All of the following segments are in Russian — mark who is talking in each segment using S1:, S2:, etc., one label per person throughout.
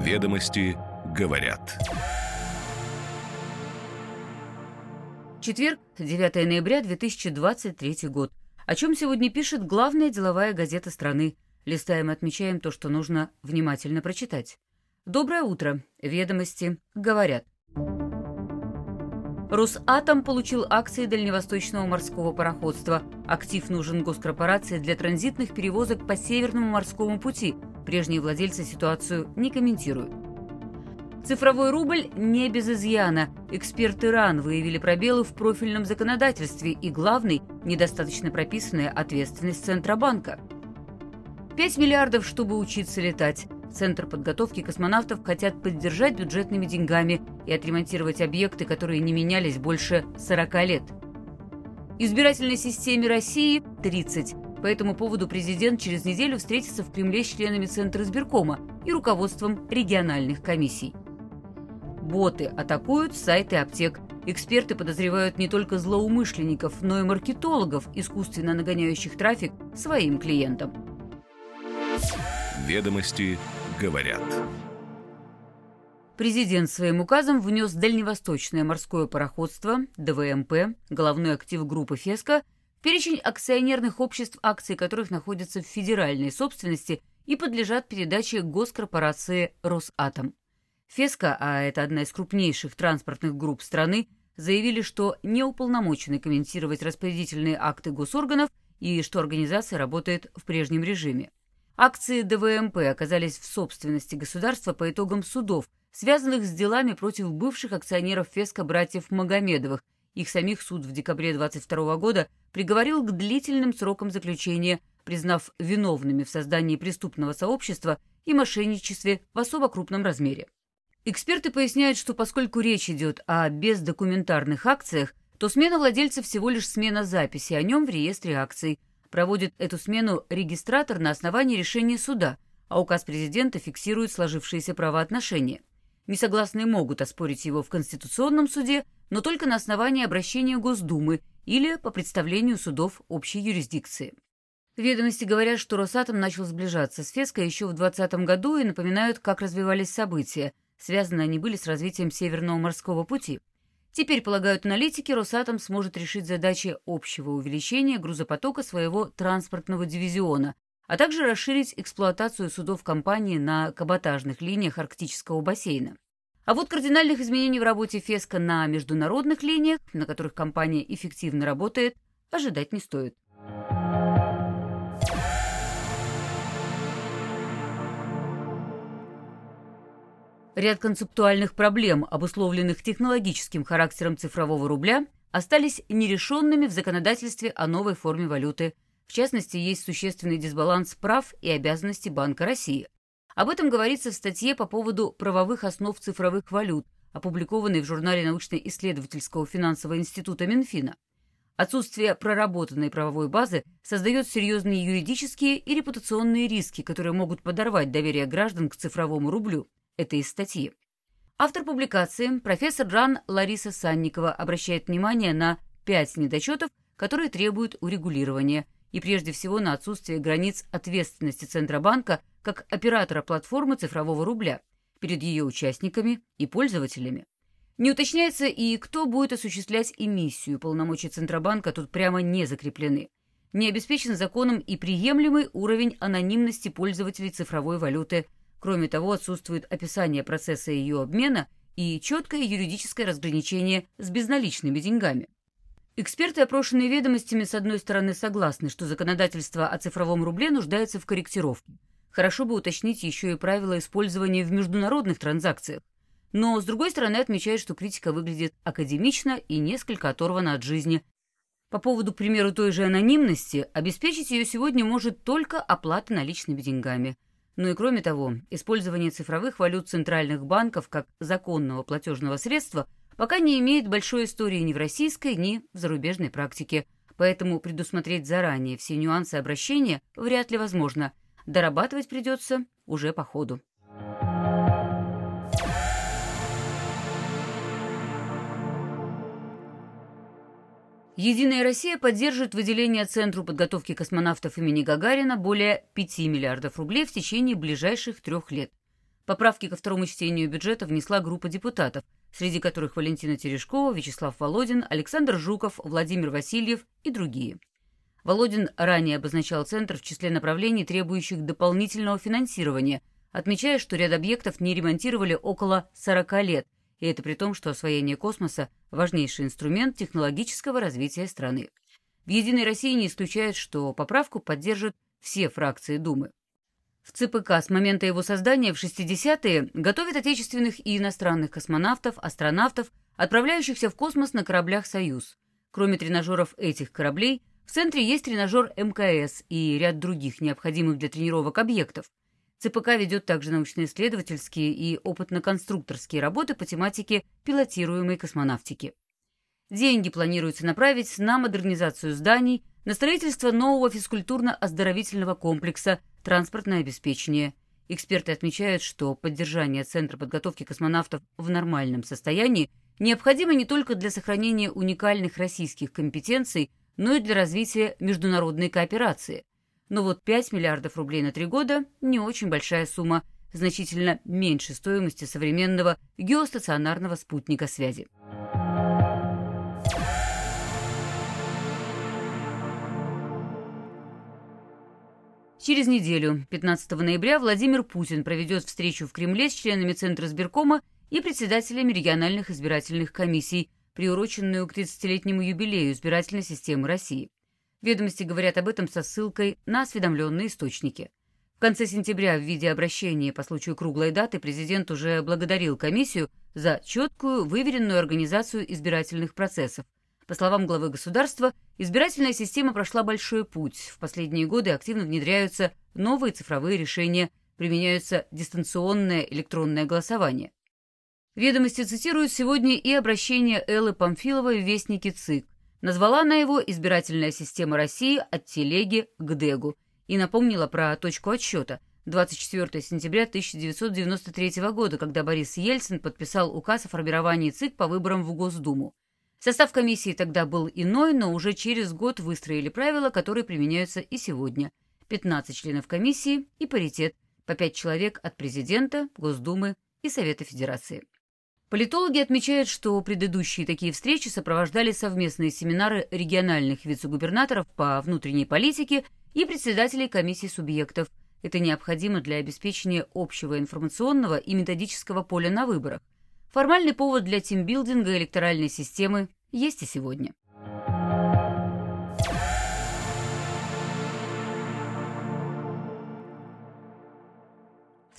S1: Ведомости говорят.
S2: Четверг, 9 ноября 2023 год. О чем сегодня пишет главная деловая газета страны. Листаем и отмечаем то, что нужно внимательно прочитать. Доброе утро. Ведомости говорят. Росатом получил акции Дальневосточного морского пароходства. Актив нужен госкорпорации для транзитных перевозок по Северному морскому пути. Прежние владельцы ситуацию не комментируют. Цифровой рубль не без изъяна. Эксперты РАН выявили пробелы в профильном законодательстве и, главный, недостаточно прописанная ответственность Центробанка. 5 миллиардов, чтобы учиться летать. Центр подготовки космонавтов хотят поддержать бюджетными деньгами и отремонтировать объекты, которые не менялись больше 40 лет. Избирательной системе России – 30. По этому поводу президент через неделю встретится в Кремле с членами Центра избиркома и руководством региональных комиссий. Боты атакуют сайты аптек. Эксперты подозревают не только злоумышленников, но и маркетологов, искусственно нагоняющих трафик своим клиентам.
S1: Ведомости говорят.
S2: Президент своим указом внес Дальневосточное морское пароходство, ДВМП, головной актив группы «Феска», перечень акционерных обществ, акции которых находятся в федеральной собственности и подлежат передаче госкорпорации «Росатом». «Феска», а это одна из крупнейших транспортных групп страны, заявили, что не уполномочены комментировать распорядительные акты госорганов и что организация работает в прежнем режиме. Акции ДВМП оказались в собственности государства по итогам судов, связанных с делами против бывших акционеров Феска братьев Магомедовых. Их самих суд в декабре 22 года приговорил к длительным срокам заключения, признав виновными в создании преступного сообщества и мошенничестве в особо крупном размере. Эксперты поясняют, что поскольку речь идет о бездокументарных акциях, то смена владельца всего лишь смена записи о нем в реестре акций – Проводит эту смену регистратор на основании решения суда, а указ президента фиксирует сложившиеся правоотношения. Несогласные могут оспорить его в Конституционном суде, но только на основании обращения Госдумы или по представлению судов общей юрисдикции. Ведомости говорят, что Росатом начал сближаться с Феской еще в 2020 году и напоминают, как развивались события. Связаны они были с развитием Северного морского пути. Теперь, полагают аналитики, Росатом сможет решить задачи общего увеличения грузопотока своего транспортного дивизиона, а также расширить эксплуатацию судов компании на каботажных линиях Арктического бассейна. А вот кардинальных изменений в работе ФЕСКО на международных линиях, на которых компания эффективно работает, ожидать не стоит. Ряд концептуальных проблем, обусловленных технологическим характером цифрового рубля, остались нерешенными в законодательстве о новой форме валюты. В частности, есть существенный дисбаланс прав и обязанностей Банка России. Об этом говорится в статье по поводу правовых основ цифровых валют, опубликованной в журнале научно-исследовательского финансового института Минфина. Отсутствие проработанной правовой базы создает серьезные юридические и репутационные риски, которые могут подорвать доверие граждан к цифровому рублю этой статьи. Автор публикации, профессор Жан Лариса Санникова, обращает внимание на пять недочетов, которые требуют урегулирования, и прежде всего на отсутствие границ ответственности Центробанка как оператора платформы цифрового рубля перед ее участниками и пользователями. Не уточняется и кто будет осуществлять эмиссию, полномочия Центробанка тут прямо не закреплены. Не обеспечен законом и приемлемый уровень анонимности пользователей цифровой валюты – Кроме того, отсутствует описание процесса ее обмена и четкое юридическое разграничение с безналичными деньгами. Эксперты, опрошенные ведомостями, с одной стороны согласны, что законодательство о цифровом рубле нуждается в корректировке. Хорошо бы уточнить еще и правила использования в международных транзакциях. Но, с другой стороны, отмечают, что критика выглядит академично и несколько оторвана от жизни. По поводу, к примеру, той же анонимности, обеспечить ее сегодня может только оплата наличными деньгами – ну и кроме того, использование цифровых валют центральных банков как законного платежного средства пока не имеет большой истории ни в российской, ни в зарубежной практике, поэтому предусмотреть заранее все нюансы обращения вряд ли возможно. Дорабатывать придется уже по ходу. Единая Россия поддержит выделение Центру подготовки космонавтов имени Гагарина более 5 миллиардов рублей в течение ближайших трех лет. Поправки ко второму чтению бюджета внесла группа депутатов, среди которых Валентина Терешкова, Вячеслав Володин, Александр Жуков, Владимир Васильев и другие. Володин ранее обозначал Центр в числе направлений, требующих дополнительного финансирования, отмечая, что ряд объектов не ремонтировали около 40 лет, и это при том, что освоение космоса – важнейший инструмент технологического развития страны. В «Единой России» не исключают, что поправку поддержат все фракции Думы. В ЦПК с момента его создания в 60-е готовят отечественных и иностранных космонавтов, астронавтов, отправляющихся в космос на кораблях «Союз». Кроме тренажеров этих кораблей, в центре есть тренажер МКС и ряд других необходимых для тренировок объектов. ЦПК ведет также научно-исследовательские и опытно-конструкторские работы по тематике пилотируемой космонавтики. Деньги планируется направить на модернизацию зданий, на строительство нового физкультурно-оздоровительного комплекса, транспортное обеспечение. Эксперты отмечают, что поддержание Центра подготовки космонавтов в нормальном состоянии необходимо не только для сохранения уникальных российских компетенций, но и для развития международной кооперации. Но вот 5 миллиардов рублей на три года – не очень большая сумма, значительно меньше стоимости современного геостационарного спутника связи. Через неделю, 15 ноября, Владимир Путин проведет встречу в Кремле с членами Центра сберкома и председателями региональных избирательных комиссий, приуроченную к 30-летнему юбилею избирательной системы России. Ведомости говорят об этом со ссылкой на осведомленные источники. В конце сентября в виде обращения по случаю круглой даты президент уже благодарил комиссию за четкую, выверенную организацию избирательных процессов, по словам главы государства, избирательная система прошла большой путь. В последние годы активно внедряются новые цифровые решения, применяются дистанционное электронное голосование. Ведомости цитируют сегодня и обращение Эллы Памфиловой в Вестнике ЦИК. Назвала она его «Избирательная система России от телеги к дегу» и напомнила про точку отсчета – 24 сентября 1993 года, когда Борис Ельцин подписал указ о формировании ЦИК по выборам в Госдуму. Состав комиссии тогда был иной, но уже через год выстроили правила, которые применяются и сегодня. 15 членов комиссии и паритет, по 5 человек от президента, Госдумы и Совета Федерации. Политологи отмечают, что предыдущие такие встречи сопровождали совместные семинары региональных вице-губернаторов по внутренней политике и председателей комиссий субъектов. Это необходимо для обеспечения общего информационного и методического поля на выборах. Формальный повод для тимбилдинга электоральной системы есть и сегодня.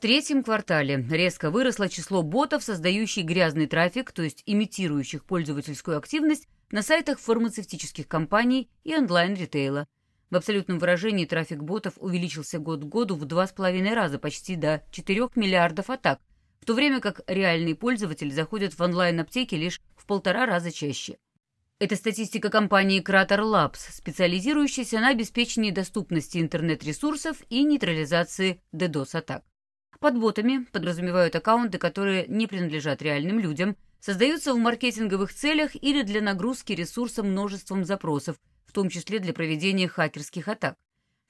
S2: В третьем квартале резко выросло число ботов, создающих грязный трафик, то есть имитирующих пользовательскую активность на сайтах фармацевтических компаний и онлайн-ритейла. В абсолютном выражении трафик ботов увеличился год к году в два с половиной раза, почти до 4 миллиардов атак, в то время как реальные пользователи заходят в онлайн-аптеки лишь в полтора раза чаще. Это статистика компании Crater Labs, специализирующейся на обеспечении доступности интернет-ресурсов и нейтрализации DDoS-атак. Под ботами подразумевают аккаунты, которые не принадлежат реальным людям, создаются в маркетинговых целях или для нагрузки ресурса множеством запросов, в том числе для проведения хакерских атак.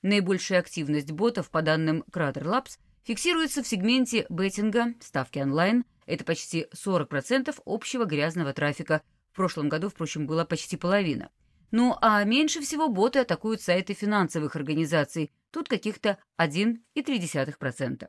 S2: Наибольшая активность ботов, по данным Crater Labs, фиксируется в сегменте беттинга, ставки онлайн, это почти 40% общего грязного трафика. В прошлом году, впрочем, была почти половина. Ну а меньше всего боты атакуют сайты финансовых организаций, тут каких-то 1,3%.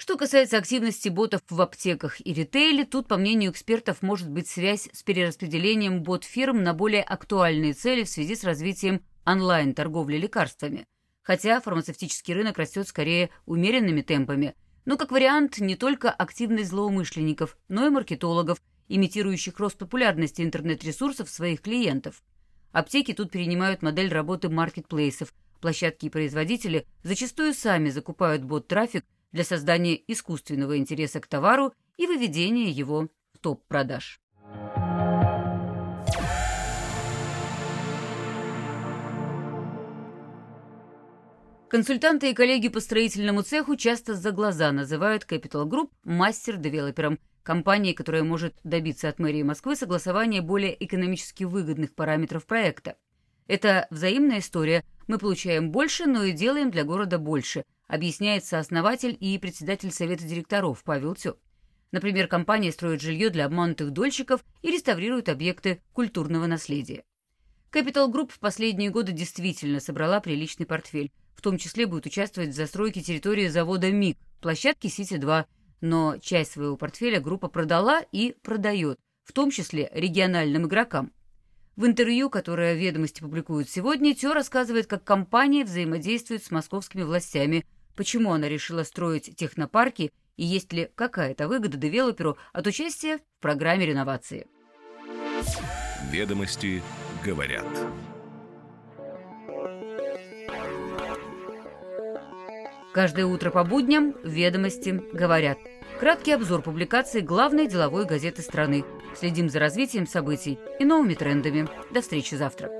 S2: Что касается активности ботов в аптеках и ритейле, тут, по мнению экспертов, может быть связь с перераспределением бот-фирм на более актуальные цели в связи с развитием онлайн-торговли лекарствами – хотя фармацевтический рынок растет скорее умеренными темпами. Но как вариант не только активность злоумышленников, но и маркетологов, имитирующих рост популярности интернет-ресурсов своих клиентов. Аптеки тут перенимают модель работы маркетплейсов. Площадки и производители зачастую сами закупают бот-трафик для создания искусственного интереса к товару и выведения его в топ продаж. Консультанты и коллеги по строительному цеху часто за глаза называют Capital Group мастер-девелопером, компанией, которая может добиться от мэрии Москвы согласования более экономически выгодных параметров проекта. Это взаимная история. Мы получаем больше, но и делаем для города больше, объясняет сооснователь и председатель совета директоров Павел Тё. Например, компания строит жилье для обманутых дольщиков и реставрирует объекты культурного наследия. Capital Group в последние годы действительно собрала приличный портфель. В том числе будет участвовать в застройке территории завода МИГ, площадки Сити-2, но часть своего портфеля группа продала и продает, в том числе региональным игрокам. В интервью, которое «Ведомости» публикуют сегодня, Тё рассказывает, как компания взаимодействует с московскими властями, почему она решила строить технопарки и есть ли какая-то выгода девелоперу от участия в программе реновации.
S1: «Ведомости» говорят.
S2: Каждое утро по будням «Ведомости» говорят. Краткий обзор публикаций главной деловой газеты страны. Следим за развитием событий и новыми трендами. До встречи завтра.